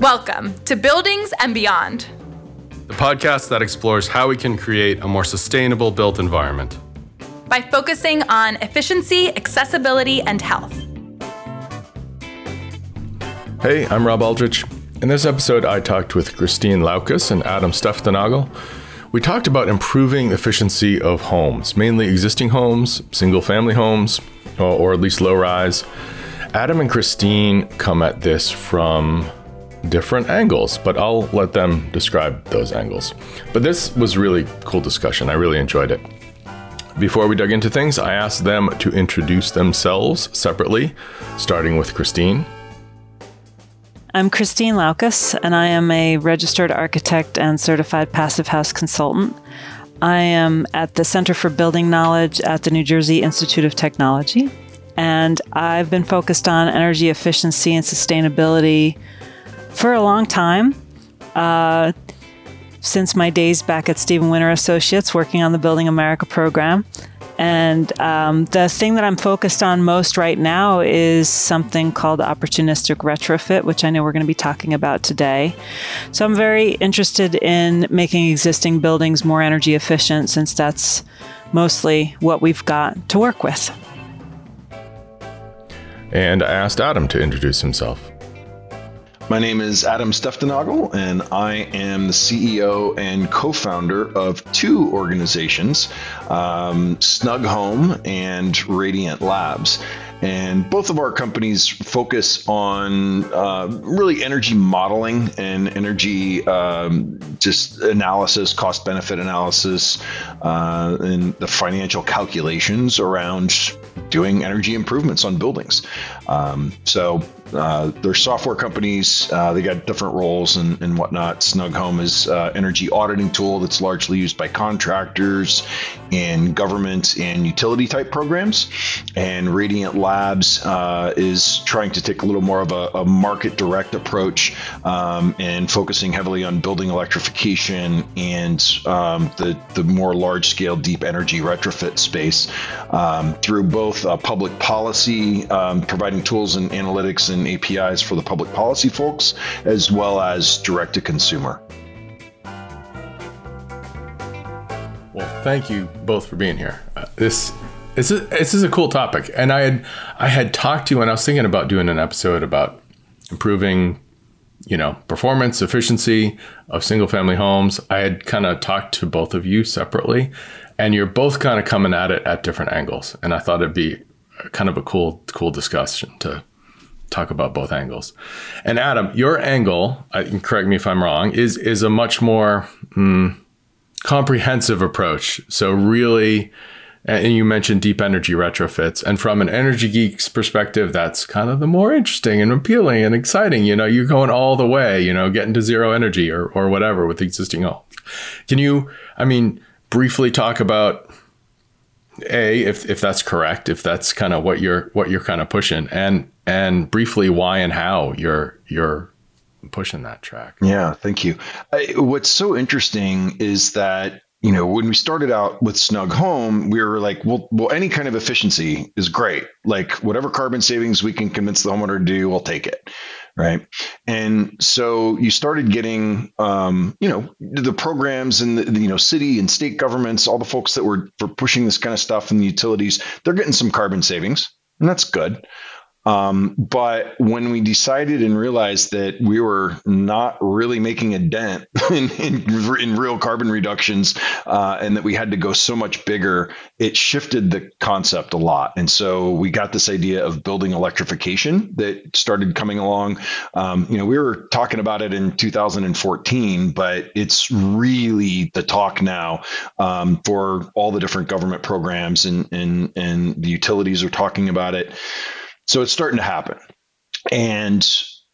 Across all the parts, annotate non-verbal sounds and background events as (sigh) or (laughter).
Welcome to Buildings and Beyond, the podcast that explores how we can create a more sustainable built environment by focusing on efficiency, accessibility, and health. Hey, I'm Rob Aldrich. In this episode, I talked with Christine Liaukus and Adam Stenftenagel. We talked about improving efficiency of homes, mainly existing homes, single family homes, uh, or at least low rise. Adam and Christine come at this from different angles, but I'll let them describe those angles. But this was really cool discussion. I really enjoyed it. Before we dug into things, I asked them to introduce themselves separately, starting with Christine. I'm Christine Liaukus, and I am a registered architect and certified passive house consultant. I am at the Center for Building Knowledge at the New Jersey Institute of Technology, and I've been focused on energy efficiency and sustainability for a long time. Uh, since my days back at Steven Winter Associates working on the Building America program. And um, the thing that I'm focused on most right now is something called opportunistic retrofit, which I know we're going to be talking about today. So I'm very interested in making existing buildings more energy efficient since that's mostly what we've got to work with. And I asked Adam to introduce himself. My name is Adam Stenftenagel, and I am the CEO and co founder of two organizations, um, Snugg Home and Radiant Labs. And both of our companies focus on uh, really energy modeling and energy um, just analysis, cost benefit analysis, uh, and the financial calculations around doing energy improvements on buildings. Um, so uh, they're software companies. Uh, they got different roles and, and whatnot. Snugg Home is uh, energy auditing tool that's largely used by contractors in government and utility type programs. And Radiant Labs uh, is trying to take a little more of a, a market direct approach um, and focusing heavily on building electrification and um, the, the more large scale deep energy retrofit space um, through both uh, public policy, um, providing tools and analytics and APIs for the public policy folks, as well as direct to consumer. Well, thank you both for being here. Uh, this this is, this is a cool topic, and I had I had talked to you when I was thinking about doing an episode about improving, you know, performance efficiency of single family homes. I had kind of talked to both of you separately, and you're both kind of coming at it at different angles, and I thought it'd be kind of a cool cool discussion to talk about both angles. And Adam, your angle, uh, correct me if I'm wrong, is is a much more mm, comprehensive approach. So really, and you mentioned deep energy retrofits, and from an energy geek's perspective, that's kind of the more interesting and appealing and exciting. You know, you're going all the way. You know, getting to zero energy or or whatever with existing home. Can you, I mean, briefly talk about a if if that's correct if that's kind of what you're what you're kind of pushing and and briefly why and how you're you're pushing that track yeah thank you I, what's so interesting is that you know when we started out with Snugg Home we were like well well any kind of efficiency is great like whatever carbon savings we can convince the homeowner to do we'll take it right? And so you started getting, um, you know, the programs and the, you know city and state governments, all the folks that were for pushing this kind of stuff and the utilities, they're getting some carbon savings, and that's good. Um, but when we decided and realized that we were not really making a dent (laughs) in, in, in real carbon reductions uh, and that we had to go so much bigger, it shifted the concept a lot. And so we got this idea of building electrification that started coming along. Um, you know, we were talking about it in 2014, but it's really the talk now um, for all the different government programs and, and, and the utilities are talking about it. So it's starting to happen. And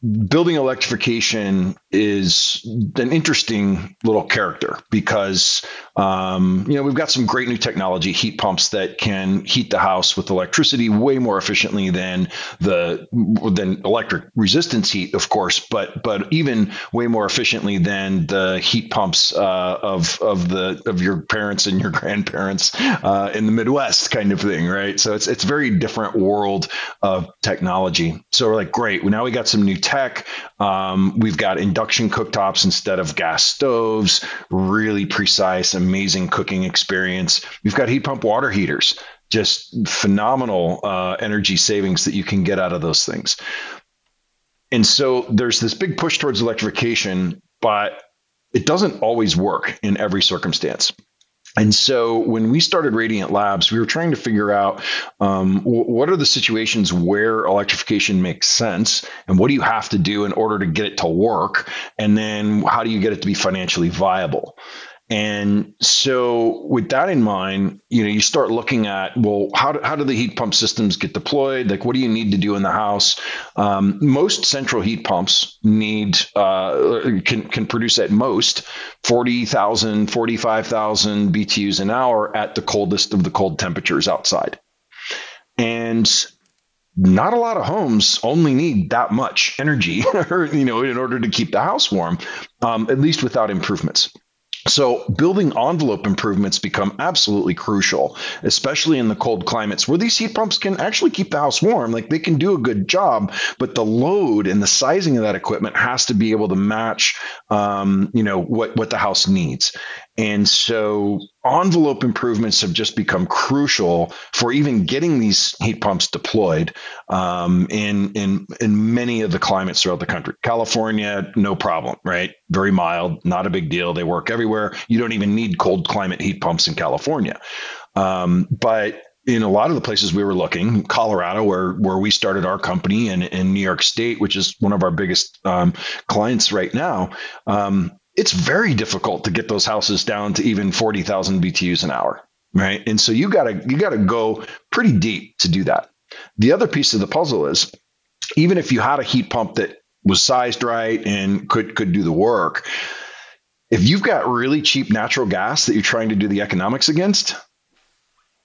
building electrification is an interesting little character because um, you know we've got some great new technology heat pumps that can heat the house with electricity way more efficiently than the than electric resistance heat of course but but even way more efficiently than the heat pumps uh, of of the of your parents and your (laughs) grandparents uh, in the Midwest kind of thing right? So it's it's very different world of technology. So we're like great. Now we got some new tech um, we've got induction cooktops instead of gas stoves, really precise, amazing cooking experience. We've got heat pump water heaters, just phenomenal uh, energy savings that you can get out of those things. And so there's this big push towards electrification, but it doesn't always work in every circumstance. And so when we started Radiant Labs, we were trying to figure out um, what are the situations where electrification makes sense and what do you have to do in order to get it to work? And then how do you get it to be financially viable? And so, with that in mind, you know, you start looking at well, how do, how do the heat pump systems get deployed? Like, what do you need to do in the house? Um, most central heat pumps need uh, can can produce at most 40,000, 45,000 BTUs an hour at the coldest of the cold temperatures outside, and not a lot of homes only need that much energy, (laughs) you know, in order to keep the house warm, um, at least without improvements. So, building envelope improvements become absolutely crucial, especially in the cold climates where these heat pumps can actually keep the house warm. Like they can do a good job, but the load and the sizing of that equipment has to be able to match, um, you know, what what the house needs. And so envelope improvements have just become crucial for even getting these heat pumps deployed um, in, in, in many of the climates throughout the country. California, no problem, right? Very mild, not a big deal. They work everywhere. You don't even need cold climate heat pumps in California. Um, but in a lot of the places we were looking, Colorado, where where we started our company, and in New York State, which is one of our biggest um, clients right now, um, it's very difficult to get those houses down to even 40,000 BTUs an hour, right? And so you got to you got to go pretty deep to do that. The other piece of the puzzle is even if you had a heat pump that was sized right and could could do the work, if you've got really cheap natural gas that you're trying to do the economics against,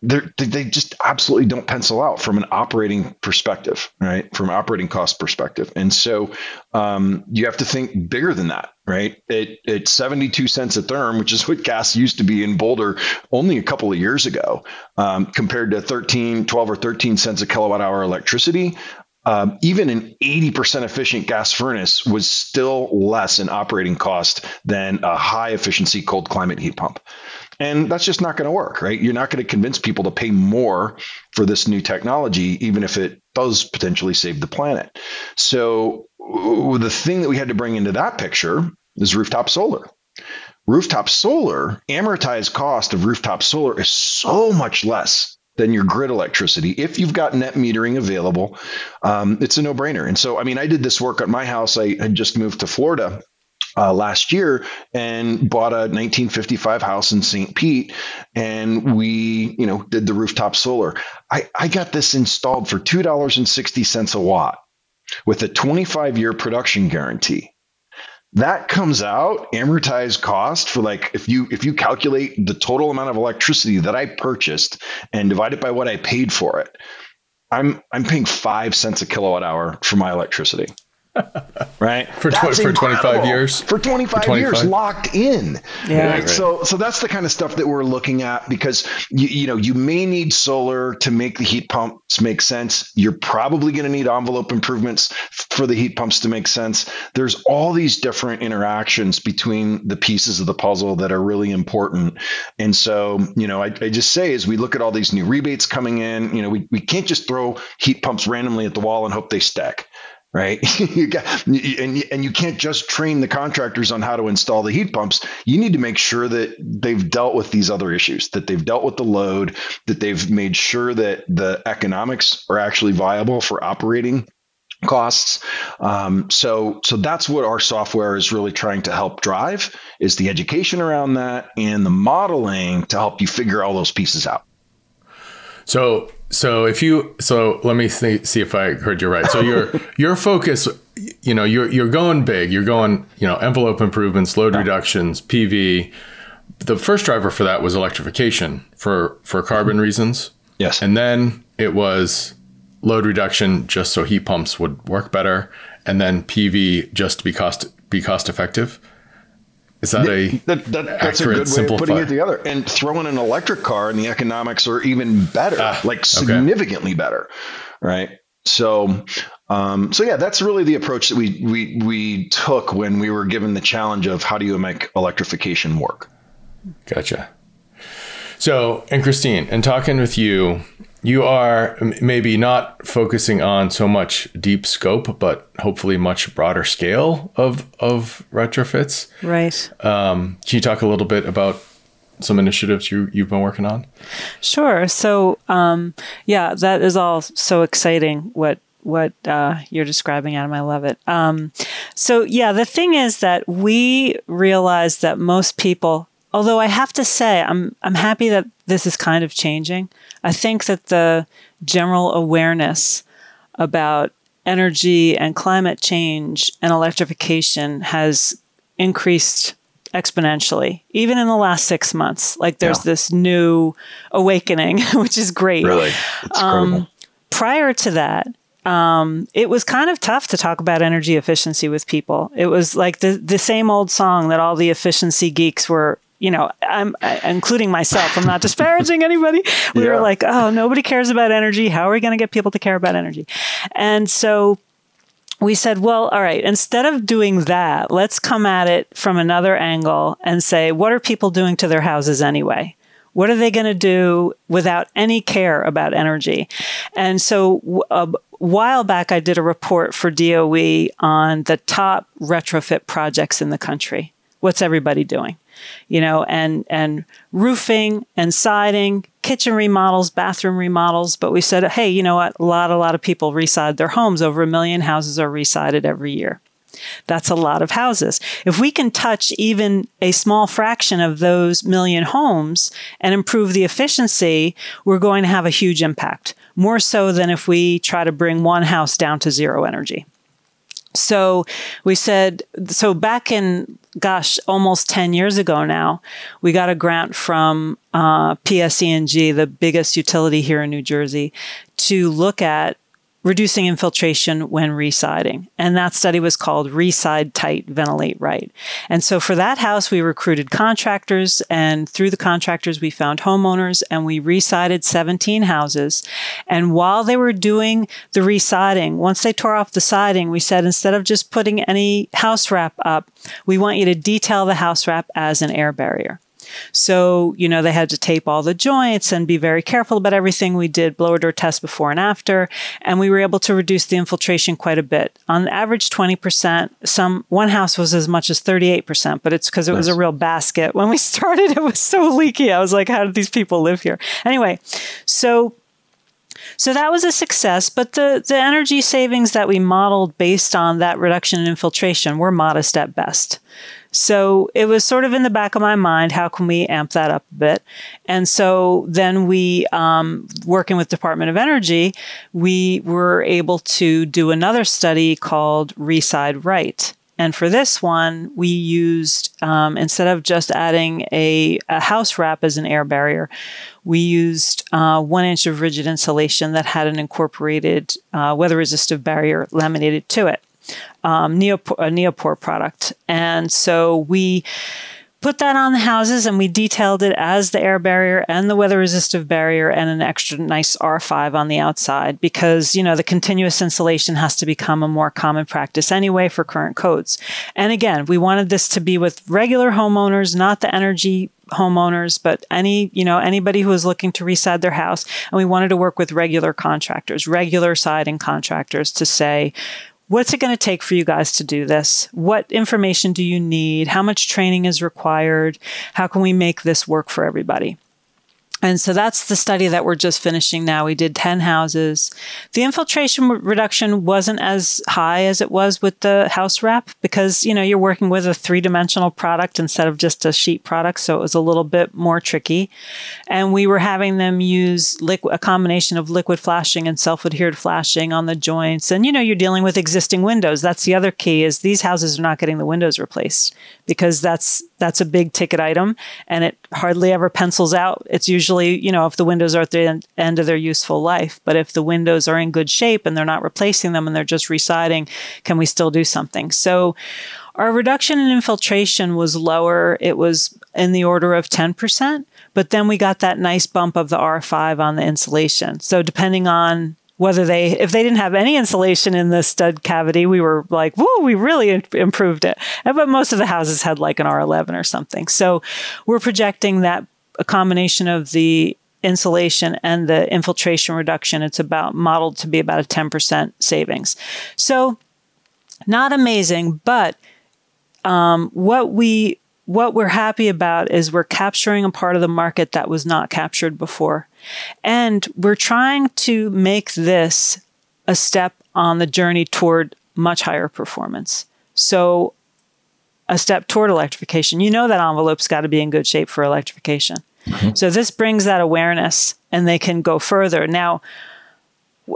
they just absolutely don't pencil out from an operating perspective, right? From operating cost perspective. And so um, you have to think bigger than that, right? It, it's 72 cents a therm, which is what gas used to be in Boulder only a couple of years ago, um, compared to 13, 12 or 13 cents a kilowatt hour electricity. Um, even an 80% efficient gas furnace was still less in operating cost than a high efficiency cold climate heat pump. And that's just not going to work, right? You're not going to convince people to pay more for this new technology, even if it does potentially save the planet. So, the thing that we had to bring into that picture is rooftop solar. Rooftop solar, amortized cost of rooftop solar is so much less than your grid electricity. If you've got net metering available, um, it's a no brainer. And so, I mean, I did this work at my house. I had just moved to Florida uh, last year and bought a 1955 house in St. Pete, and we, you know, did the rooftop solar. I, I got this installed for two dollars and sixty cents a watt, with a 25 year production guarantee. That comes out amortized cost for like if you if you calculate the total amount of electricity that I purchased and divide it by what I paid for it, I'm I'm paying five cents a kilowatt hour for my electricity right? for, tw- for 25 years? For 25, for 25, years locked in. Yeah. Right? Right. So so that's the kind of stuff that we're looking at because you, you know, you may need solar to make the heat pumps make sense. You're probably going to need envelope improvements for the heat pumps to make sense. There's all these different interactions between the pieces of the puzzle that are really important. And so, you know, I, I just say as we look at all these new rebates coming in, you know, we, we can't just throw heat pumps randomly at the wall and hope they stack right? (laughs) you got, and, and you can't just train the contractors on how to install the heat pumps. You need to make sure that they've dealt with these other issues, that they've dealt with the load, that they've made sure that the economics are actually viable for operating costs. Um, so, so that's what our software is really trying to help drive is the education around that and the modeling to help you figure all those pieces out. So so if you so let me see, see if I heard you right. So your (laughs) your focus you know you're you're going big. You're going you know envelope improvements, load reductions, PV. The first driver for that was electrification for for carbon mm-hmm. reasons. Yes. And then it was load reduction just so heat pumps would work better, and then PV just to be cost be cost effective. Is that a that, that, that's a good way of putting it together? And throwing an electric car and the economics are even better, Ah, like okay. significantly better, right? So, um, so yeah, that's really the approach that we we we took when we were given the challenge of how do you make electrification work. Gotcha. So, and Christine, and talking with you, you are maybe not focusing on so much deep scope, but hopefully much broader scale of of retrofits. Right. Um, can you talk a little bit about some initiatives you you've been working on? Sure. So, um, yeah, that is all so exciting. What what uh, you're describing, Adam, I love it. Um, so, yeah, the thing is that we realize that most people, although I have to say, I'm I'm happy that this is kind of changing. I think that the general awareness about energy and climate change and electrification has increased exponentially, even in the last six months. Like there's Yeah. this new awakening, (laughs) which is great. Really, Um. Prior to that, um, it was kind of tough to talk about energy efficiency with people. It was like the the same old song that all the efficiency geeks were. You know, I'm I, including myself. I'm not disparaging anybody. We Yeah. were like, "Oh, nobody cares about energy. How are we going to get people to care about energy?" And so we said, well, all right, instead of doing that, let's come at it from another angle and say, what are people doing to their houses anyway? What are they going to do without any care about energy? And so a while back, I did a report for DOE on the top retrofit projects in the country. What's everybody doing? You know, and and roofing and siding, kitchen remodels, bathroom remodels. But we said, hey, you know what? A lot, a lot of people reside their homes. Over a million houses are resided every year. That's a lot of houses. If we can touch even a small fraction of those million homes and improve the efficiency, we're going to have a huge impact, more so than if we try to bring one house down to zero energy. So we said, so back in, gosh, almost 10 years ago now, we got a grant from uh, PSE&G, the biggest utility here in New Jersey, to look at reducing infiltration when residing. And that study was called Reside Tight, Ventilate Right. And so for that house, we recruited contractors, and through the contractors, we found homeowners and we resided 17 houses. And while they were doing the residing, once they tore off the siding, we said instead of just putting any house wrap up, we want you to detail the house wrap as an air barrier. So, you know, they had to tape all the joints and be very careful about everything. We did blower door tests before and after, and we were able to reduce the infiltration quite a bit. On average, 20%. Some one house was as much as 38%, but it's because it was a real basket. When we (laughs) started, it was so leaky. I was like, how did these people live here? Anyway, so so that was a success, but the, the energy savings that we modeled based on that reduction in infiltration were modest at best. So it was sort of in the back of my mind, how can we amp that up a bit? And so then we, um, working with Department of Energy, we were able to do another study called Reside Right. And for this one, we used, um, instead of just adding a, a house wrap as an air barrier, we used uh, one inch of rigid insulation that had an incorporated uh, weather resistive barrier laminated to it, um, neopor- a Neopor product. And so we put that on the houses and we detailed it as the air barrier and the weather resistive barrier and an extra nice R5 on the outside because, you know, the continuous insulation has to become a more common practice anyway for current codes. And again, we wanted this to be with regular homeowners, not the energy homeowners, but any, you know, anybody who is looking to reside their house. And we wanted to work with regular contractors, regular siding contractors to say, What's it going to take for you guys to do this? What information do you need? How much training is required? How can we make this work for everybody? And so that's the study that we're just finishing now. We did 10 houses. The infiltration reduction wasn't as high as it was with the house wrap because, you know, you're working with a three dimensional product instead of just a sheet product. So it was a little bit more tricky. And we were having them use liquid, a combination of liquid flashing and self adhered flashing on the joints. And, you know, you're dealing with existing windows. That's the other key is these houses are not getting the windows replaced because that's that's a big ticket item and it hardly ever pencils out. It's usually, you know, if the windows are at the end of their useful life, but if the windows are in good shape and they're not replacing them and they're just residing, can we still do something? So our reduction in infiltration was lower. It was in the order of 10%, but then we got that nice bump of the R5 on the insulation. So depending on whether they if they didn't have any insulation in the stud cavity we were like whoa we really improved it. But most of the houses had like an r11 or something. So we're projecting that a combination of the insulation and the infiltration reduction it's about modeled to be about a 10% savings. So not amazing but um, what we what we're happy about is we're capturing a part of the market that was not captured before. And we're trying to make this a step on the journey toward much higher performance. So, a step toward electrification. You know that envelope's got to be in good shape for electrification. Mm-hmm. So, this brings that awareness and they can go further. Now,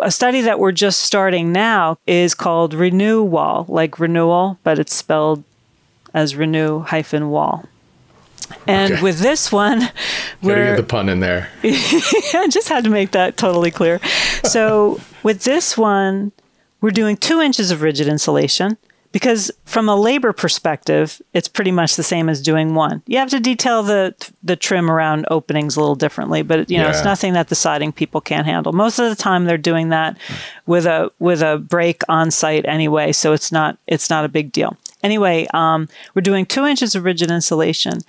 a study that we're just starting now is called Renew Wall, like renewal, but it's spelled as renew hyphen wall. And okay. with this one, (laughs) we're get the pun in there. (laughs) I just had to make that totally clear. (laughs) So with this one, we're doing two inches of rigid insulation because from a labor perspective, it's pretty much the same as doing one. You have to detail the the trim around openings a little differently, but you know yeah. it's nothing that the siding people can't handle. Most of the time, they're doing that with a with a break on site anyway, so it's not it's not a big deal. Anyway, um, we're doing two inches of rigid insulation,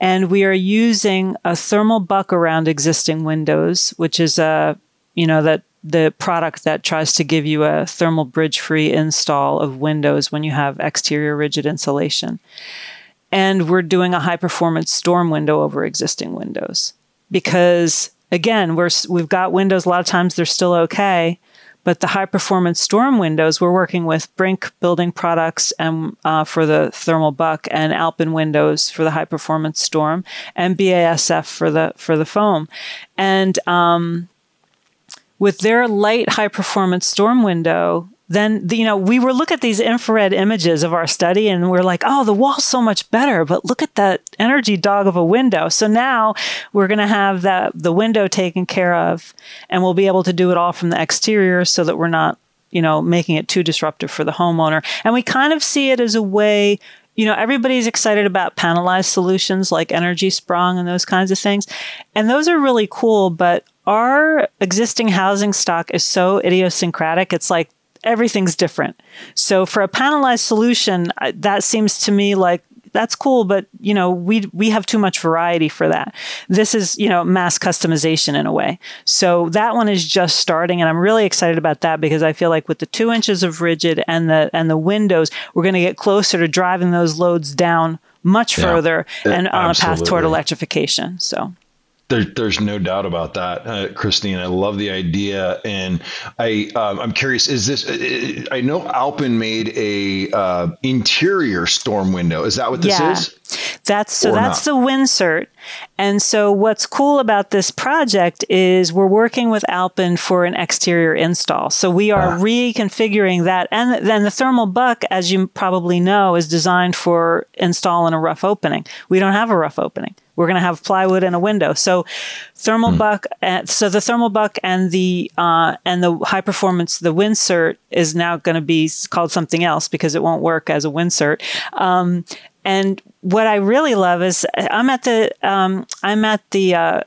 and we are using a ThermalBuck around existing windows, which is a you know that the product that tries to give you a thermal bridge free install of windows when you have exterior rigid insulation. And we're doing a high performance storm window over existing windows because again, we're we've got windows a lot of times they're still okay, but the high performance storm windows, we're working with BRINC Building Products and uh, for the ThermalBuck, and Alpen Windows for the high performance storm, and BASF for the for the foam, and um, with their light high performance storm window, then you know we were look at these infrared images of our study and we're like oh the wall's so much better but look at that energy dog of a window. So now we're going to have that the window taken care of and we'll be able to do it all from the exterior so that we're not you know making it too disruptive for the homeowner. And we kind of see it as a way you know everybody's excited about panelized solutions like Energiesprong and those kinds of things. And those are really cool but our existing housing stock is so idiosyncratic. It's like everything's different. So for a panelized solution, uh, that seems to me like that's cool, but you know, we we have too much variety for that. This is, you know, mass customization in a way. So that one is just starting and I'm really excited about that because I feel like with the two inches of rigid and the and the windows, we're gonna get closer to driving those loads down much further yeah, and on absolutely. a path toward electrification. So there, there's no doubt about that, uh, Christine. I love the idea, and I um, I'm curious. Is this? Uh, I know Alpen made a uh, interior storm window. Is that what this yeah. is? That's so. that's not? the WinSert. And so, what's cool about this project is we're working with Alpen for an exterior install. So we are ah. reconfiguring that, and then the ThermalBuck, as you probably know, is designed for install in a rough opening. We don't have a rough opening. We're going to have plywood and a window. So thermal mm. buck, uh, so the ThermalBuck and the uh, and the high performance, the WinSert is now going to be called something else because it won't work as a WinSert. Um, and what I really love is I'm at the um, I'm at the uh,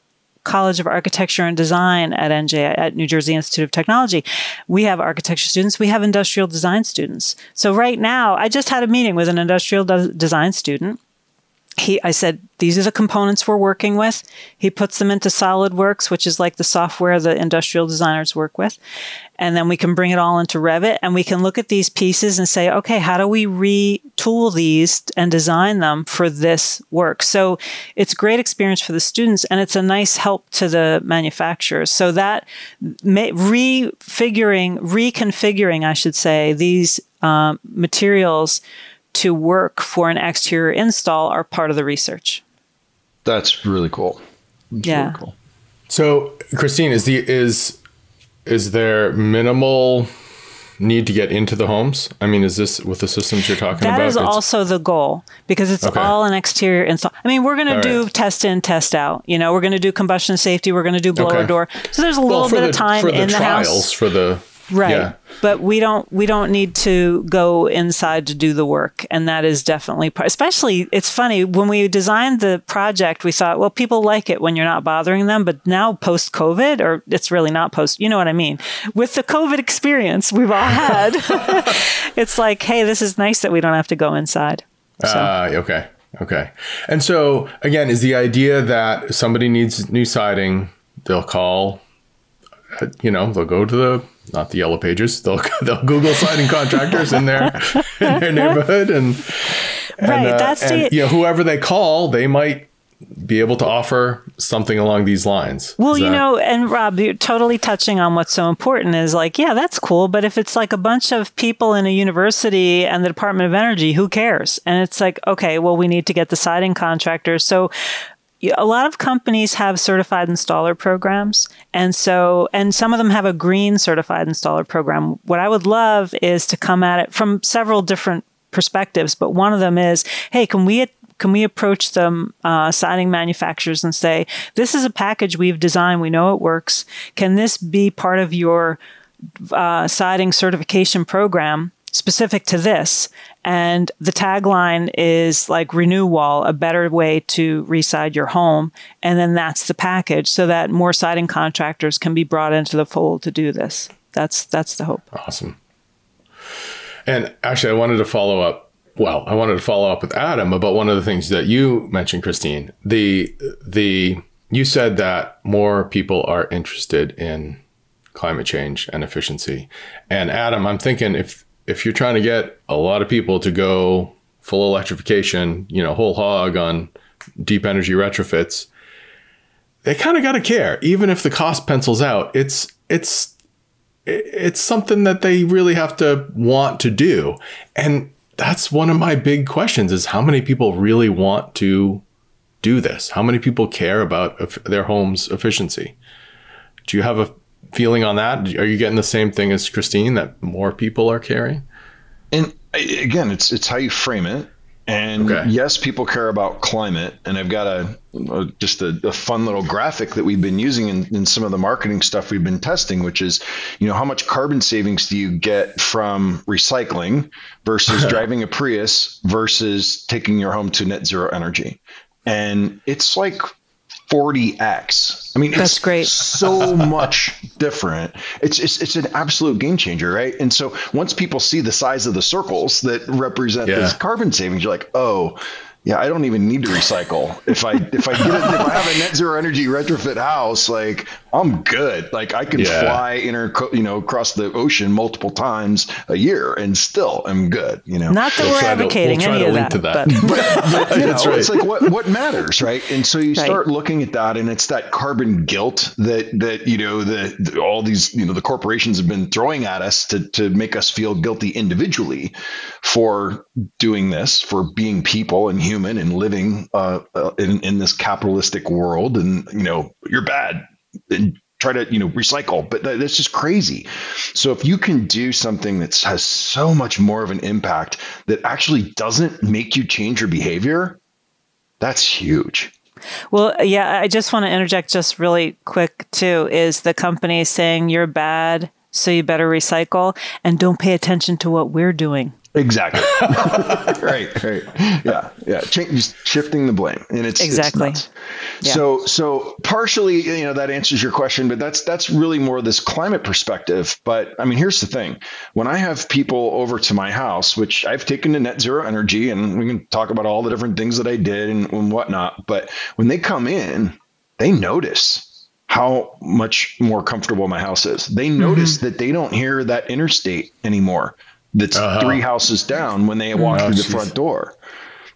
College of Architecture and Design at NJ at New Jersey Institute of Technology. We have architecture students, we have industrial design students. So right now, I just had a meeting with an industrial de- design student he I said these are the components we're working with. He puts them into SolidWorks, which is like the software the industrial designers work with. And then we can bring it all into Revit and we can look at these pieces and say, okay, how do we retool these and design them for this work? So it's great experience for the students and it's a nice help to the manufacturers. So that refiguring, reconfiguring, I should say, these um, materials to work for an exterior install are part of the research. That's really cool. That's yeah. Really cool. So, Christine, is the is is there minimal need to get into the homes? I mean, is this with the systems you're talking that about? That is also the goal because it's okay. all an exterior install. I mean, we're going to do right. test in, test out. You know, we're going to do combustion safety. We're going to do blower okay. door. So there's a little well, bit the, of time for the in the trials, house for the right. Yeah. but we don't we don't need to go inside to do the work. And that is definitely part especially it's funny when we designed the project we thought well people like it when you're not bothering them. But now post covid or it's really not post you know what i mean? With the covid experience we've all had (laughs) it's like hey this is nice that we don't have to go inside. So. uh, okay. Okay. And so again is the idea that somebody needs new siding they'll call you know, they'll go to the not the yellow pages. (laughs) They'll they'll Google siding contractors in their (laughs) in their neighborhood and, and right. Uh, that's and, the you know whoever they call, they might be able to offer something along these lines. Well, you know, and Rob, you're totally touching on what's so important is like, yeah, that's cool, but if it's like a bunch of people in a university and the Department of Energy, who cares? And it's like, okay, well, we need to get the siding contractors. So a lot of companies have certified installer programs. And so, and some of them have a green certified installer program. What I would love is to come at it from several different perspectives, but one of them is, hey, can we can we approach the uh, siding manufacturers and say, this is a package we've designed, we know it works. Can this be part of your uh, siding certification program specific to this? And the tagline is like renew wall, a better way to reside your home. And then that's the package so that more siding contractors can be brought into the fold to do this. That's that's the hope. Awesome. And actually I wanted to follow up well, I wanted to follow up with Adam about one of the things that you mentioned, Christine. The the you said that more people are interested in climate change and efficiency. And Adam, I'm thinking if if you're trying to get a lot of people to go full electrification, you know, whole hog on deep energy retrofits, they kind of got to care. Even if the cost pencils out, it's it's it's something that they really have to want to do. And that's one of my big questions is how many people really want to do this? How many people care about their home's efficiency? Do you have a feeling on that? Are you getting the same thing as Christine that more people are caring? And again, it's it's how you frame it. And okay. yes, people care about climate. And I've got a, a just a, a, fun little graphic that we've been using in, in some of the marketing stuff we've been testing, which is, you know, how much carbon savings do you get from recycling versus (laughs) driving a Prius versus taking your home to net zero energy? And it's like 40x. I mean, that's great. So much different. It's, it's it's an absolute game changer, right? And so once people see the size of the circles that represent yeah. this carbon savings, you're like, oh, yeah, I don't even need to recycle. If I if I get it, if I have a net zero energy retrofit house, like I'm good. Like I can yeah. fly inter you know across the ocean multiple times a year and still I'm good. You know, not that we'll we're advocating to, we'll any of that, that. But, but, but (laughs) you know, right. it's like what what matters, right? And so you start right. looking at that, and it's that carbon guilt that that you know the, the, all these you know the corporations have been throwing at us to to make us feel guilty individually for doing this, for being people and human and living uh, uh, in in this capitalistic world, and you know you're bad and try to you know recycle. But that's just crazy. So if you can do something that has so much more of an impact that actually doesn't make you change your behavior that's huge. Well yeah i just want to interject just really quick too is the company saying you're bad so you better recycle and don't pay attention to what we're doing Exactly. (laughs) right. Right. Yeah. Yeah. Ch- just shifting the blame, and it's exactly. It's yeah. So so partially, you know, that answers your question, but that's that's really more this climate perspective. But I mean, here's the thing: when I have people over to my house, which I've taken to net zero energy, and we can talk about all the different things that I did and, and whatnot. But when they come in, they notice how much more comfortable my house is. They notice mm-hmm. that they don't hear that interstate anymore that's uh-huh. three houses down when they walk oh, through the geez. front door.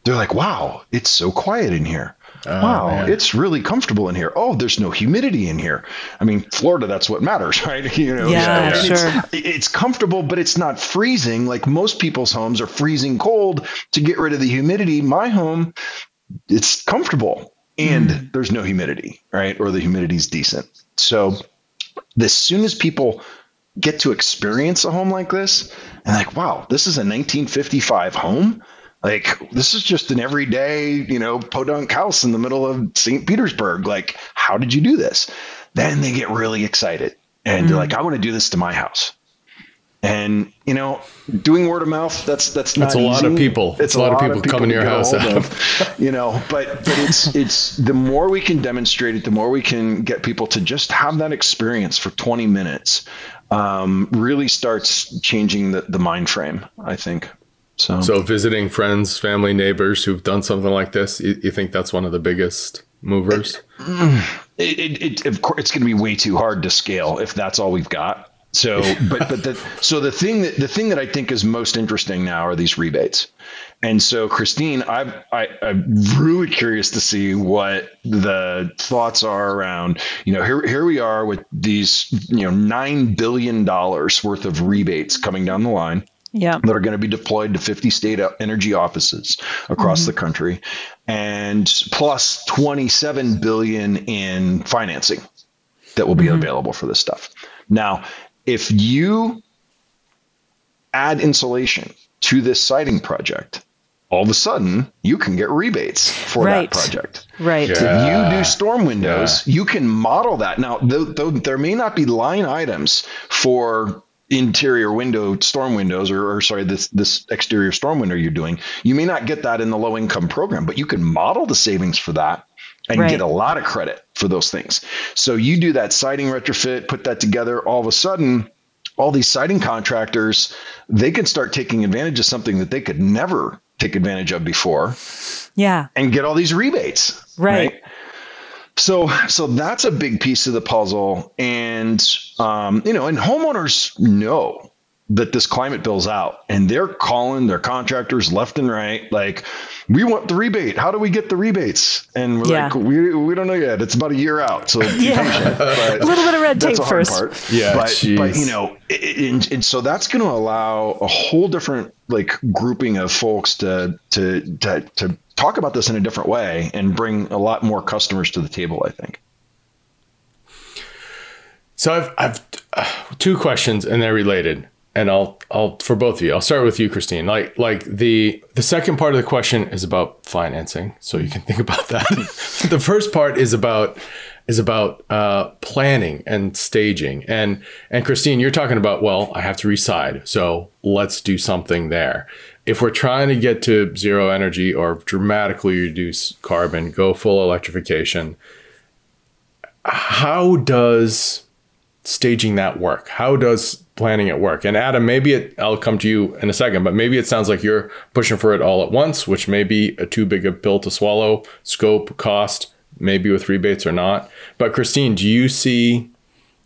They're like, wow, it's so quiet in here. Oh, wow, man. it's really comfortable in here. Oh, there's no humidity in here. I mean, Florida, that's what matters, (laughs) right? You know, yeah, sure. It's, it's, comfortable, but it's not freezing like most people's homes are freezing cold to get rid of the humidity. My home, it's comfortable and mm. there's no humidity, right? Or the humidity's decent. So, as soon as people get to experience a home like this and like wow this is a 1955 home? Like this is just an everyday you know podunk house in the middle of st petersburg. Like how did you do this? Then they get really excited and mm-hmm. they're like i want to do this to my house. And you know doing word of mouth that's that's not that's a easy. lot of people. It's a, lot, lot, of people, people coming to your house. of, (laughs) you know but but it's it's the more we can demonstrate it the more we can get people to just have that experience for 20 minutes um, really starts changing the, the mind frame, I think. So, so visiting friends, family, neighbors who've done something like this, you, you think that's one of the biggest movers? It, it, it, of course, it's going to be way too hard to scale if that's all we've got. So, (laughs) but but the so the thing that the thing that I think is most interesting now are these rebates. And so, Christine, I've, I, I'm really curious to see what the thoughts are around. You know, here here we are with these, you know, nine billion dollars worth of rebates coming down the line. Yeah. That are going to be deployed to 50 state energy offices across mm-hmm. the country, and plus 27 billion in financing that will be mm-hmm. available for this stuff. Now, if you add insulation to this siding project, all of a sudden you can get rebates for right. that project. Right. Yeah. If you do storm windows, yeah. you can model that. Now, though, though, there may not be line items for interior window storm windows or, or, sorry this this exterior storm window you're doing you may not get that in the low income program but you can model the savings for that and right. get a lot of credit for those things so you do that siding retrofit put that together all of a sudden all these siding contractors, they can start taking advantage of something that they could never take advantage of before. Yeah. And get all these rebates. Right. right? So, so that's a big piece of the puzzle. And, um, you know, and homeowners know that this climate bill's out and they're calling their contractors left and right like we want the rebate. How do we get the rebates? And we're yeah. like we, we don't know yet. It's about a year out so yeah. (laughs) a little bit of red tape first part. yeah but, but you know and, and so that's going to allow a whole different like grouping of folks to, to to to talk about this in a different way and bring a lot more customers to the table i think. So I've, I've uh, two questions and they're related and I'll I'll for both of you. I'll start with you, Christine. Like like the the second part of the question is about financing, so you can think about that. (laughs) the first part is about is about uh, planning and staging. And and Christine, you're talking about well, I have to reside, so let's do something there. If we're trying to get to zero energy or dramatically reduce carbon, go full electrification, how does staging that work? How does planning it work? And Adam, maybe it, I'll come to you in a second, but maybe it sounds like you're pushing for it all at once, which may be a too big a pill to swallow, scope, cost, maybe with rebates or not. But Christine, do you see,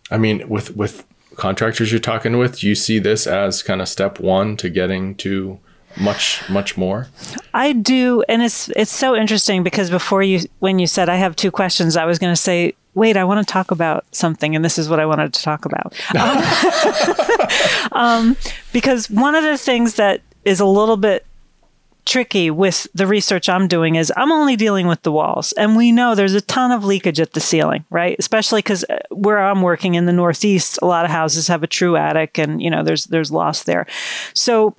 I mean, with, with contractors you're talking with, do you see this as kind of step one to getting to much much more i do and it's it's so interesting because before you when you said i have two questions i was going to say wait, I want to talk about something, and this is what I wanted to talk about. (laughs) um, because one of the things that is a little bit tricky with the research I'm doing is I'm only dealing with the walls. And we know there's a ton of leakage at the ceiling, right? Especially because uh, where I'm working in the Northeast, a lot of houses have a true attic and, you know, there's, there's loss there. So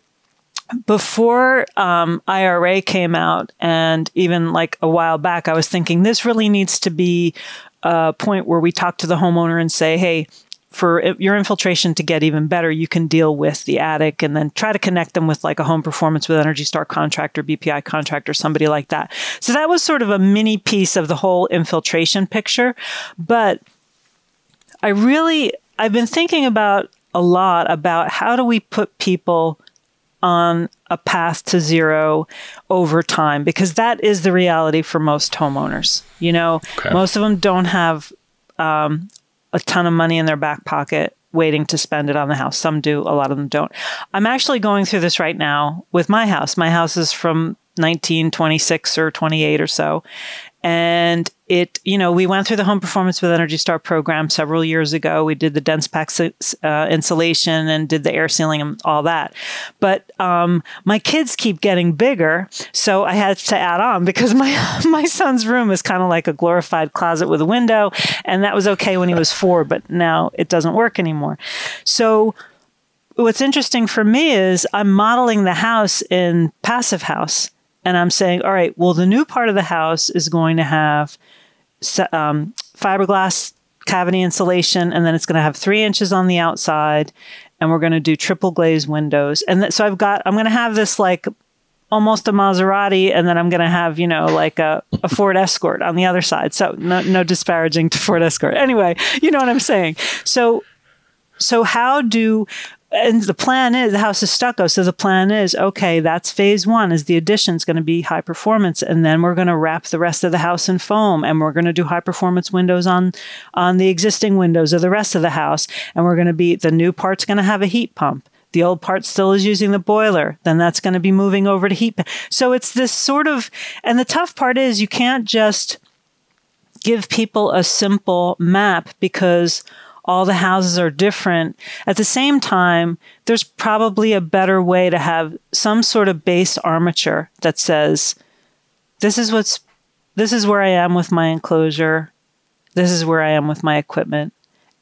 before um, IRA came out, and even like a while back, I was thinking this really needs to be a point where we talk to the homeowner and say, hey, for your infiltration to get even better, you can deal with the attic and then try to connect them with like a home performance with Energy Star contractor, BPI contractor, somebody like that. So that was sort of a mini piece of the whole infiltration picture. But I really, I've been thinking about a lot about how do we put people on a path to zero over time because that is the reality for most homeowners. You know, okay. most of them don't have um, a ton of money in their back pocket waiting to spend it on the house. Some do, a lot of them don't. I'm actually going through this right now with my house. My house is from 1926 or 28 or so. And it, you know, we went through the Home Performance with Energy Star program several years ago. We did the dense pack uh, insulation and did the air sealing and all that. But um, my kids keep getting bigger, so I had to add on because my (laughs) my son's room is kind of like a glorified closet with a window, and that was okay when he was four, but now it doesn't work anymore. So what's interesting for me is I'm modeling the house in Passive House and I'm saying, all right, well, the new part of the house is going to have um, fiberglass cavity insulation, and then it's going to have three inches on the outside, and we're going to do triple glazed windows. And th- so I've got, I'm going to have this like almost a Maserati, and then I'm going to have, you know, like a, a Ford Escort on the other side. So no, no disparaging to Ford Escort. Anyway, you know what I'm saying. So, so how do and the plan is the house is stucco. So the plan is okay, that's phase one is the addition is going to be high performance. And then we're going to wrap the rest of the house in foam and we're going to do high performance windows on, on the existing windows of the rest of the house. And we're going to be, the new part's going to have a heat pump. The old part still is using the boiler. Then that's going to be moving over to heat. So it's this sort of, and the tough part is you can't just give people a simple map because all the houses are different. At the same time, there's probably a better way to have some sort of base armature that says, this is what's, this is where I am with my enclosure. This is where I am with my equipment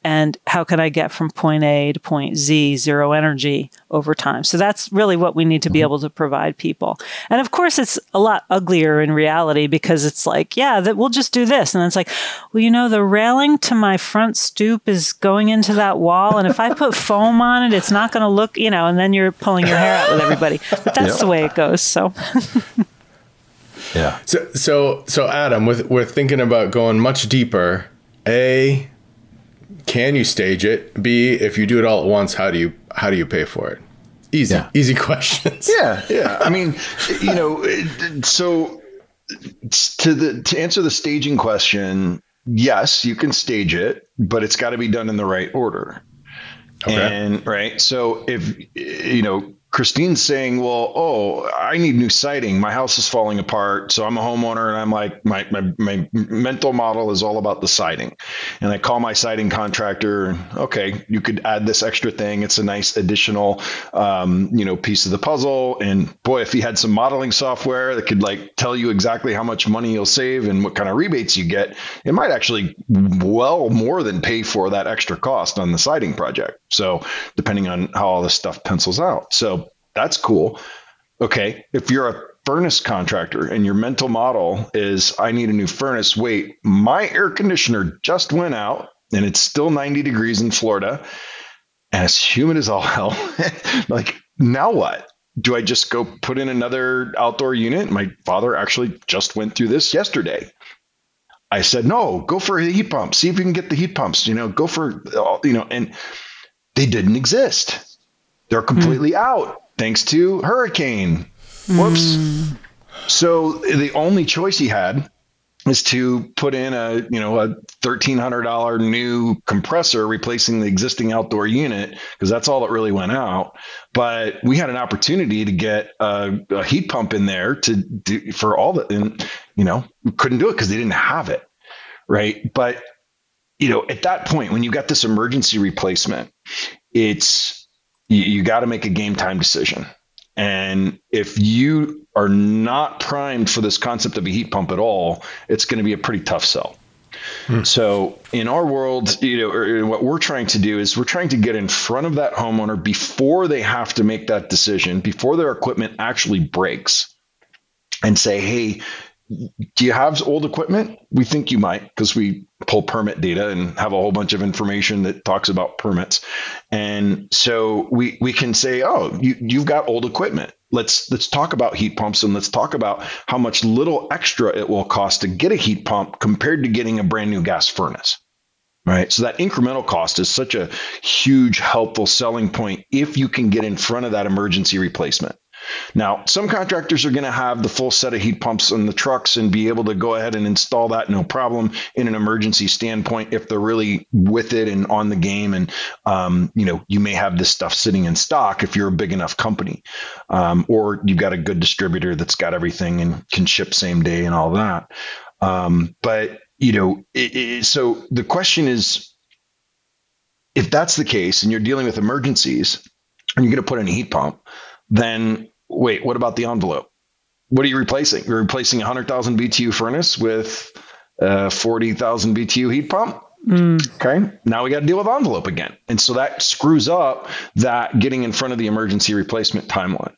and how can I get from point A to point Z, zero energy over time. So that's really what we need to be mm-hmm. able to provide people. And of course, it's a lot uglier in reality because it's like, yeah, that we'll just do this. And it's like, well, you know, the railing to my front stoop is going into that wall. And if I put (laughs) foam on it, it's not going to look, you know, and then you're pulling your hair out with everybody. But that's yep. the way it goes. So. (laughs) yeah. So, so, so Adam, with, we're thinking about going much deeper. A, can you stage it? B, if you do it all at once, how do you how do you pay for it? Easy, yeah. easy (laughs) questions. Yeah, yeah. I mean, you know, so to the to answer the staging question, yes, you can stage it, but it's got to be done in the right order. Okay. And right, so if you know Christine's saying, well, oh, I need new siding. My house is falling apart. So I'm a homeowner and I'm like, my, my, my mental model is all about the siding. And I call my siding contractor. Okay, you could add this extra thing. It's a nice additional, um, you know, piece of the puzzle. And boy, if he had some modeling software that could like tell you exactly how much money you'll save and what kind of rebates you get, it might actually well more than pay for that extra cost on the siding project. So depending on how all this stuff pencils out. So that's cool. Okay. If you're a furnace contractor and your mental model is, I need a new furnace, wait, my air conditioner just went out and it's still 90 degrees in Florida and it's humid as all hell. (laughs) like, now what? Do I just go put in another outdoor unit? My father actually just went through this yesterday. I said, no, go for a heat pump. See if you can get the heat pumps, you know, go for, you know, and they didn't exist. They're completely mm. out thanks to hurricane. Whoops. Mm. So the only choice he had is to put in a you know a thirteen hundred dollar new compressor replacing the existing outdoor unit because that's all that really went out. But we had an opportunity to get a, a heat pump in there to do for all the and you know couldn't do it because they didn't have it right. But you know at that point when you got this emergency replacement, it's you, you got to make a game time decision. And if you are not primed for this concept of a heat pump at all, it's going to be a pretty tough sell. Hmm. So in our world, you know, what we're trying to do is we're trying to get in front of that homeowner before they have to make that decision, before their equipment actually breaks, and say, "Hey, do you have old equipment? We think you might because we pull permit data and have a whole bunch of information that talks about permits. And so we we can say, oh, you, you've got old equipment. Let's let's talk about heat pumps and let's talk about how much little extra it will cost to get a heat pump compared to getting a brand new gas furnace. Right. So that incremental cost is such a huge helpful selling point if you can get in front of that emergency replacement. Now, some contractors are going to have the full set of heat pumps on the trucks and be able to go ahead and install that no problem in an emergency standpoint if they're really with it and on the game. And, um, you know, you may have this stuff sitting in stock if you're a big enough company, um, or you've got a good distributor that's got everything and can ship same day and all that. Um, but, you know, it, it, so the question is if that's the case and you're dealing with emergencies and you're going to put in a heat pump, then wait, what about the envelope? What are you replacing? You're replacing a 100,000 BTU furnace with a 40,000 BTU heat pump? Mm. Okay. Now we got to deal with envelope again. And so that screws up that getting in front of the emergency replacement timeline.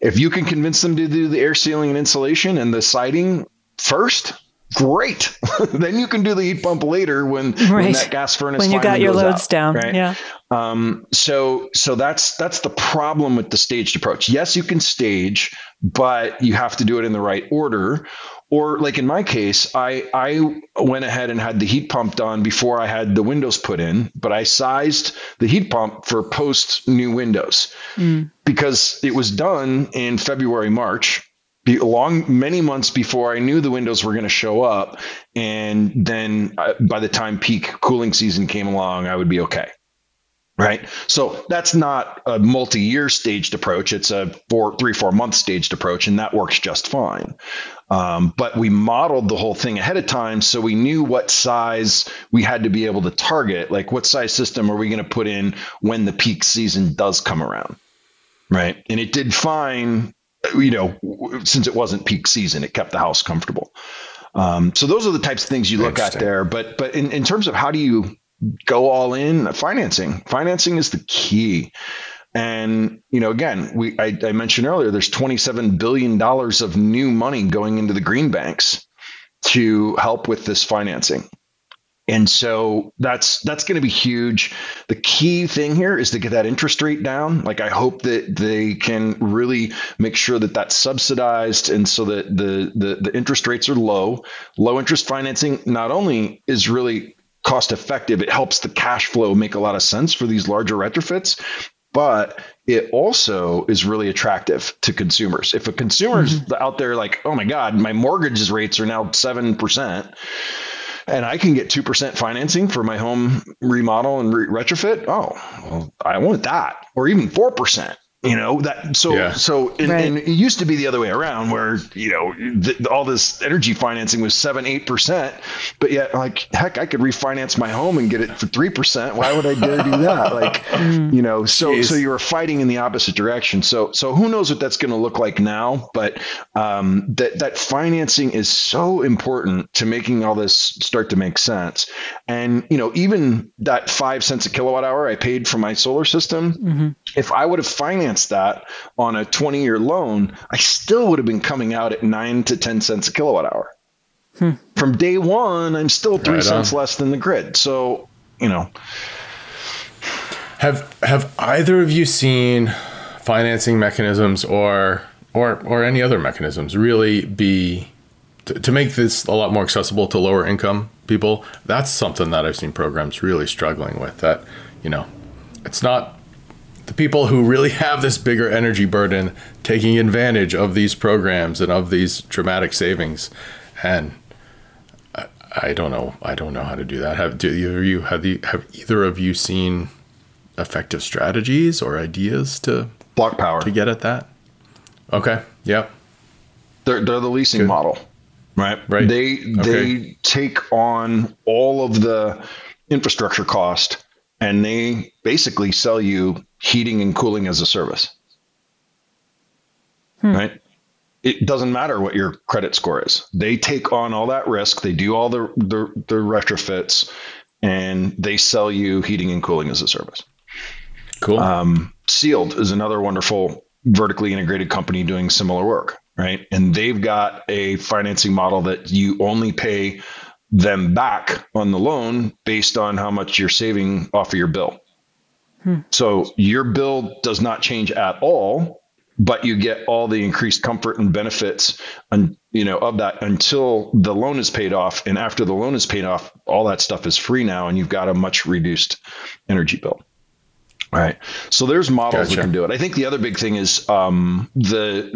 If you can convince them to do the air sealing and insulation and the siding first, great. (laughs) then you can do the heat pump later when, right. when that gas furnace when you got your loads out, down. Right? Yeah. Um, so so that's that's the problem with the staged approach. Yes, you can stage, but you have to do it in the right order. Or like in my case, I I went ahead and had the heat pump done before I had the windows put in, but I sized the heat pump for post new windows mm. because it was done in February March be long many months before I knew the windows were going to show up. And then uh, by the time peak cooling season came along, I would be okay. Right. So that's not a multi year staged approach. It's a four, three, four month staged approach, and that works just fine. Um, but we modeled the whole thing ahead of time so we knew what size we had to be able to target. Like, what size system are we going to put in when the peak season does come around? Right. And it did fine you know, since it wasn't peak season, it kept the house comfortable. Um, so those are the types of things you look at there. But but in, in terms of how do you go all in, financing, financing is the key. And you know, again, we I, I mentioned earlier, there's 27 billion dollars of new money going into the green banks to help with this financing. And so that's that's going to be huge. The key thing here is to get that interest rate down. Like I hope that they can really make sure that that's subsidized, and so that the the, the interest rates are low. Low interest financing not only is really cost effective, it helps the cash flow make a lot of sense for these larger retrofits, but it also is really attractive to consumers. If a consumer's mm-hmm. out there like, oh my God, my mortgage rates are now seven percent and I can get 2% financing for my home remodel and re- retrofit, oh, well, I want that. Or even 4% you know that so yeah. so and, right. and, it used to be the other way around where you know the, all this energy financing was seven eight percent but yet like heck i could refinance my home and get it for three percent why would i dare do that (laughs) like mm. you know so Jeez. so you were fighting in the opposite direction so so who knows what that's going to look like now but um, that that financing is so important to making all this start to make sense and you know even that five cents a kilowatt hour i paid for my solar system mm-hmm. if i would have financed that on a 20 year loan, I still would have been coming out at nine to 10 cents a kilowatt hour. Hmm. From day one, I'm still three right cents less than the grid. So, you know. Have have either of you seen financing mechanisms or or or any other mechanisms really be to, to make this a lot more accessible to lower income people? That's something that I've seen programs really struggling with. That you know, it's not the people who really have this bigger energy burden taking advantage of these programs and of these dramatic savings. And I, I don't know I don't know how to do that. Have do either of you have the have either of you seen effective strategies or ideas to BlocPower. to get at that? Okay yep they're, they're the leasing Good. model. Right. Right. They okay. they take on all of the infrastructure cost and they basically sell you heating and cooling as a service. Hmm. Right? It doesn't matter what your credit score is. They take on all that risk. They do all the, the, the retrofits and they sell you heating and cooling as a service. Cool. Um, Sealed is another wonderful vertically integrated company doing similar work. right? And they've got a financing model that you only pay them back on the loan based on how much you're saving off of your bill. Hmm. So your bill does not change at all, but you get all the increased comfort and benefits and you know of that until the loan is paid off and after the loan is paid off all that stuff is free now and you've got a much reduced energy bill. Right. So there's models gotcha. that can do it. I think the other big thing is um, the,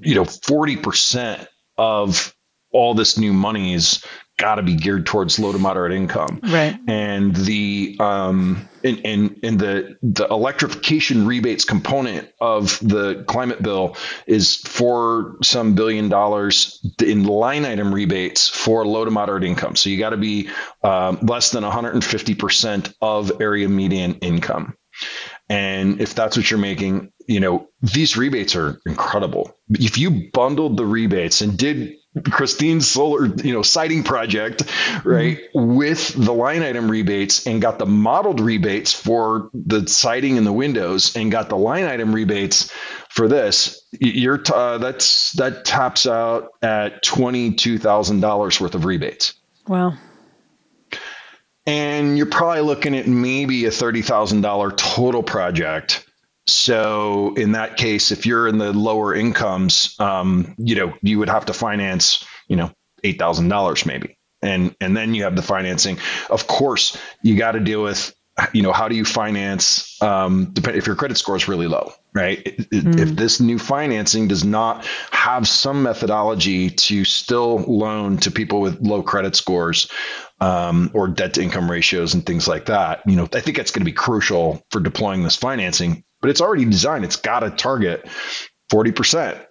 you know, 40% of all this new money is got to be geared towards low to moderate income. Right. And the um and and, and the the electrification rebates component of the climate bill is for some billion dollars in line item rebates for low to moderate income. So you got to be um, less than 150% of area median income. And if that's what you're making, you know, these rebates are incredible. If you bundled the rebates and did Christine's solar, you know, siding project, right, mm-hmm. with the line item rebates and got the modeled rebates for the siding and the windows and got the line item rebates for this, you're t- uh, that's that tops out at twenty two thousand dollars worth of rebates. Wow. And you're probably looking at maybe a thirty thousand dollar total project so in that case, if you're in the lower incomes, um, you know, you would have to finance, you know, eight thousand dollars maybe, and and then you have the financing. Of course, you got to deal with, you know, how do you finance? Um, depend if your credit score is really low, right? Mm. If this new financing does not have some methodology to still loan to people with low credit scores, um, or debt to income ratios and things like that. You know, I think that's going to be crucial for deploying this financing but it's already designed. It's got to target 40%,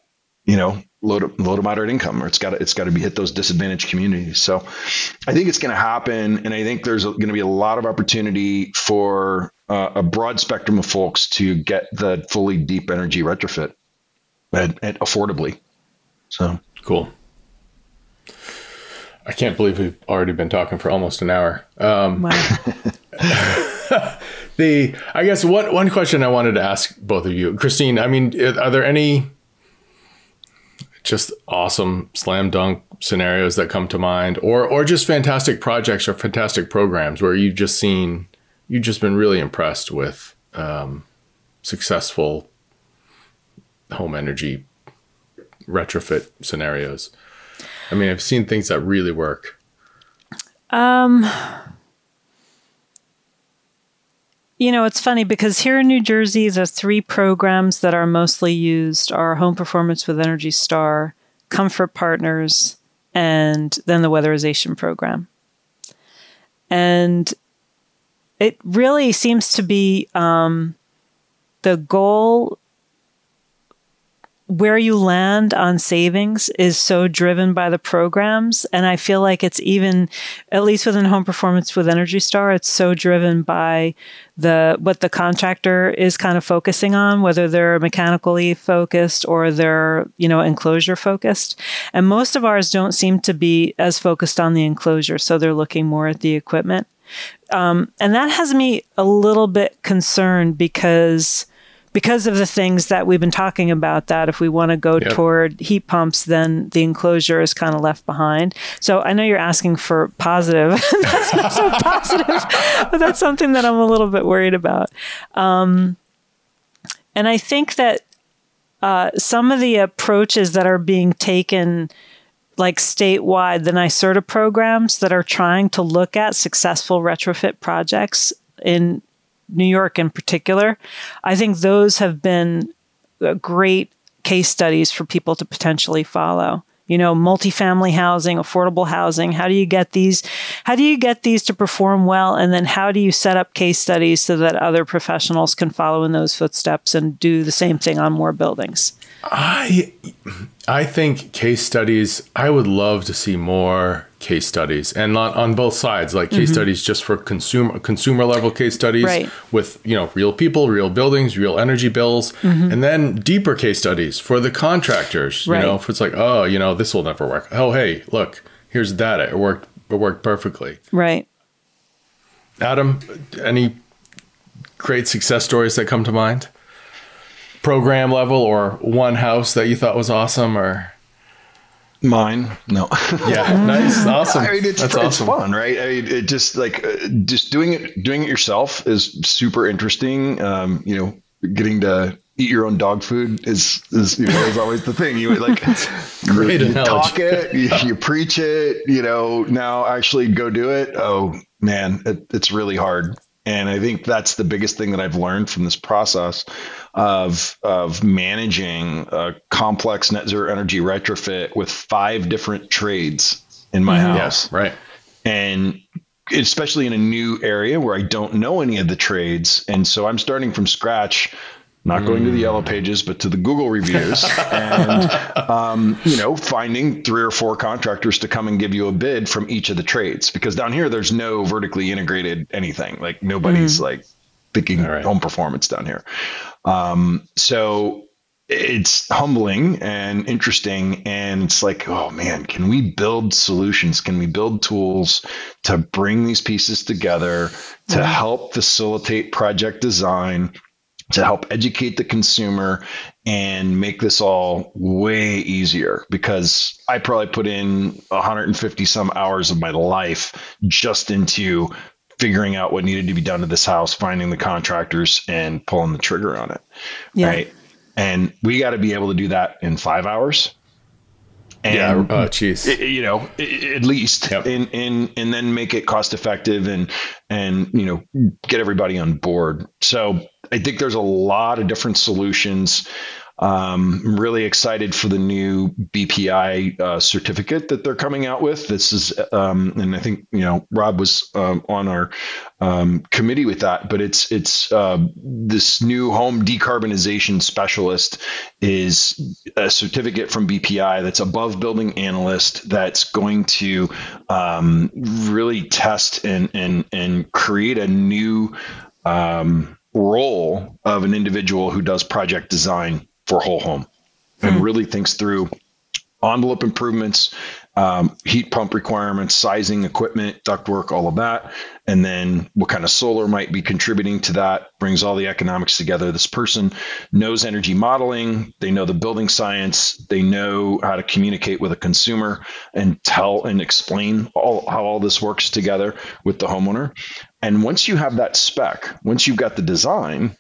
you know, low to, low to moderate income, or it's got to, it's got to be hit those disadvantaged communities. So I think it's going to happen. And I think there's going to be a lot of opportunity for uh, a broad spectrum of folks to get the fully deep energy retrofit and, and affordably. So cool. I can't believe we've already been talking for almost an hour. Um, wow. (laughs) (laughs) the I guess one one question I wanted to ask both of you, Christine. I mean, are there any just awesome slam dunk scenarios that come to mind, or or just fantastic projects or fantastic programs where you've just seen you've just been really impressed with um, successful home energy retrofit scenarios? I mean, I've seen things that really work. Um you know, it's funny because here in New Jersey, the three programs that are mostly used are Home Performance with Energy Star, Comfort Partners, and then the Weatherization Program. And it really seems to be um, the goal where you land on savings is so driven by the programs. And I feel like it's even, at least within home performance with Energy Star, it's so driven by the what the contractor is kind of focusing on, whether they're mechanically focused or they're, you know, enclosure focused. And most of ours don't seem to be as focused on the enclosure. So they're looking more at the equipment. Um, and that has me a little bit concerned because because of the things that we've been talking about that if we want to go yep. toward heat pumps then the enclosure is kind of left behind. So i know you're asking for positive. (laughs) That's not so positive but that's something that i'm a little bit worried about. Um, and i think that uh, some of the approaches that are being taken like statewide the NYSERDA programs that are trying to look at successful retrofit projects in New York in particular, I think those have been uh, great case studies for people to potentially follow. You know, multifamily housing, affordable housing. How do you get these? How do you get these to perform well? And then how do you set up case studies so that other professionals can follow in those footsteps and do the same thing on more buildings? I I think case studies. I would love to see more case studies, and not on both sides, like case mm-hmm. studies just for consumer consumer level case studies right. with you know real people, real buildings, real energy bills, mm-hmm. and then deeper case studies for the contractors. Right. You know, if it's like, oh, you know, this will never work. Oh, hey, look, here's the data. It worked. It worked perfectly. Right. Adam, any great success stories that come to mind? Program level or one house that you thought was awesome or Mine, no. (laughs) yeah, nice, (laughs) awesome. I mean, it's That's it's awesome. fun, right? I mean, it just like uh, just doing it doing it yourself is super interesting. Um, you know, getting to eat your own dog food is is you know is always the thing. You like (laughs) Great you, analogy. talk it, you, you preach it. You know, now actually go do it. Oh man, it, it's really hard. And I think that's the biggest thing that I've learned from this process of of managing a complex net zero energy retrofit with five different trades in my mm-hmm. house Yeah, right. and especially in a new area where I don't know any of the trades. And so I'm starting from scratch, not going to the yellow mm. pages, but to the Google reviews and, (laughs) um, you know, finding three or four contractors to come and give you a bid from each of the trades. Because down here, there's no vertically integrated anything. Like nobody's mm. like thinking All right. home performance down here. Um, so it's humbling and interesting and it's like oh man can we build solutions? Can we build tools to bring these pieces together to help facilitate project design to help educate the consumer and make this all way easier? Because I probably put in 150 some hours of my life just into figuring out what needed to be done to this house, finding the contractors and pulling the trigger on it. Yeah. Right. And we got to be able to do that in five hours. And Yeah. Oh, jeez. you know, at least, Yep. and and and then make it cost effective and and you know get everybody on board. So I think there's a lot of different solutions. Um, I'm really excited for the new BPI uh, certificate that they're coming out with. This is, um, and I think you know Rob was um, on our um, committee with that. But it's it's uh, this new home decarbonization specialist is a certificate from BPI that's above building analyst that's going to um, really test and and and create a new um, role of an individual who does project design for whole home and really thinks through envelope improvements, um, heat pump requirements, sizing equipment, ductwork, all of that, and then what kind of solar might be contributing to that. Brings all the economics together. This person knows energy modeling. They know the building science. They know how to communicate with a consumer and tell and explain all how all this works together with the homeowner. And once you have that spec, once you've got the design,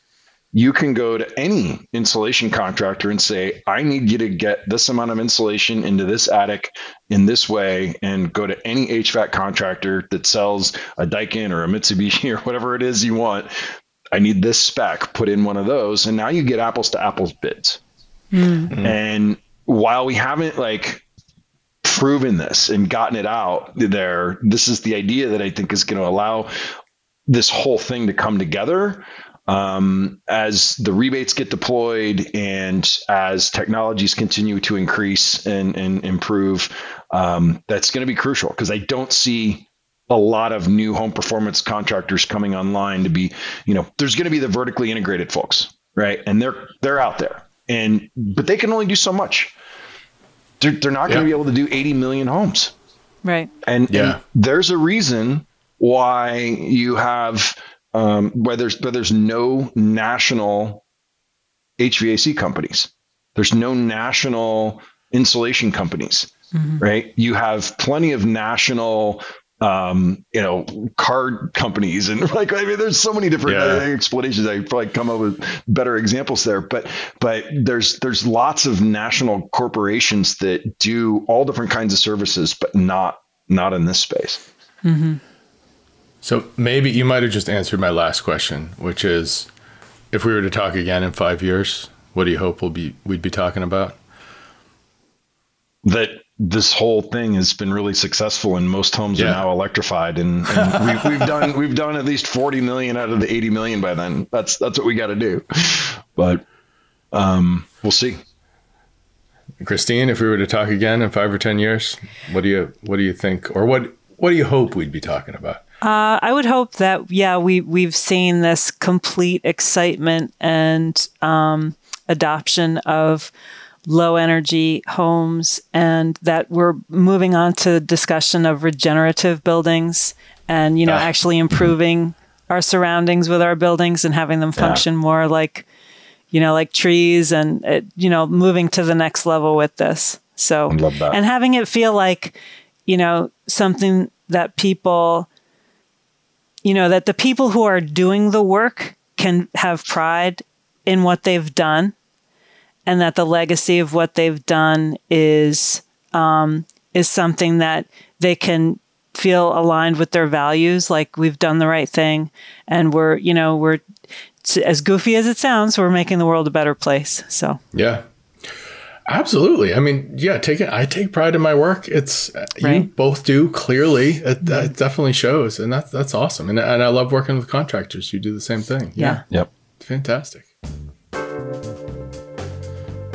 you can go to any insulation contractor and say, I need you to get this amount of insulation into this attic in this way, and go to any HVAC contractor that sells a Daikin or a Mitsubishi (laughs) or whatever it is you want. I need this spec, put in one of those, and now you get apples to apples bids. Mm-hmm. And while we haven't like proven this and gotten it out there, this is the idea that I think is going to allow this whole thing to come together um, as the rebates get deployed and as technologies continue to increase and, and improve, um, that's going to be crucial because I don't see a lot of new home performance contractors coming online to be, you know, there's going to be the vertically integrated folks, right? And they're they're out there, and but they can only do so much. They're, they're not going to Yeah. be able to do 80 million homes. Right. And, Yeah. and there's a reason why you have um, why there's why there's no national HVAC companies. There's no national insulation companies, right? You have plenty of national um, you know, card companies and (laughs) like I mean, there's so many different Yeah. uh, explanations. I probably come up with better examples there, but but there's there's lots of national corporations that do all different kinds of services, but not not in this space. So maybe you might have just answered my last question, which is, if we were to talk again in five years, what do you hope we'll be we'd be talking about? That this whole thing has been really successful, and most homes Yeah. are now electrified, and, and we've, (laughs) we've done we've done at least 40 million out of the 80 million by then. That's that's what we got to do, but um, we'll see. Christine, if we were to talk again in five or ten years, what do you what do you think, or what what do you hope we'd be talking about? Uh, I would hope that yeah we we've seen this complete excitement and um, adoption of low energy homes, and that we're moving on to discussion of regenerative buildings, and you know Ah. actually improving our surroundings with our buildings and having them function more like you know, like trees and, it, you know, moving to the next level with this. So, and having it feel like, you know, something that people, you know, that the people who are doing the work can have pride in what they've done and that the legacy of what they've done is, um, is something that they can feel aligned with their values like we've done the right thing and we're you know we're as goofy as it sounds we're making the world a better place so Yeah. Absolutely. I mean, yeah, take it. I take pride in my work. It's you both do clearly. It, that definitely shows, and that's that's awesome. And and I love working with contractors who do the same thing. yeah Yep. fantastic.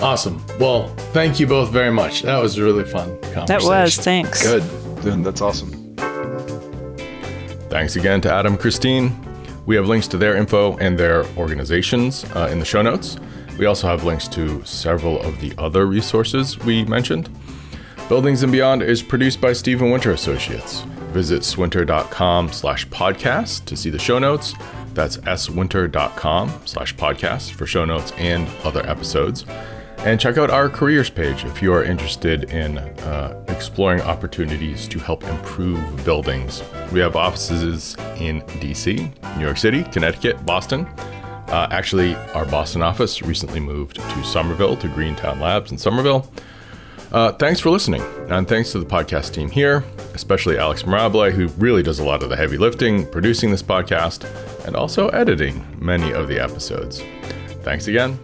Awesome. Well, thank you both very much. That was a really fun conversation. that was thanks Good. Good. That's awesome. Thanks again to Adam Christine. We have links to their info and their organizations uh, in the show notes. We also have links to several of the other resources we mentioned. Buildings and Beyond is produced by Steven Winter Associates. Visit swinter.com slash podcast to see the show notes. That's swinter.com slash podcast for show notes and other episodes. And check out our careers page if you are interested in uh, exploring opportunities to help improve buildings. We have offices in DC, New York City, Connecticut, Boston. Uh, actually, our Boston office recently moved to Somerville to Greentown Labs in Somerville. Uh, thanks for listening, and thanks to the podcast team here, especially Alex Mirable, who really does a lot of the heavy lifting, producing this podcast, and also editing many of the episodes. Thanks again.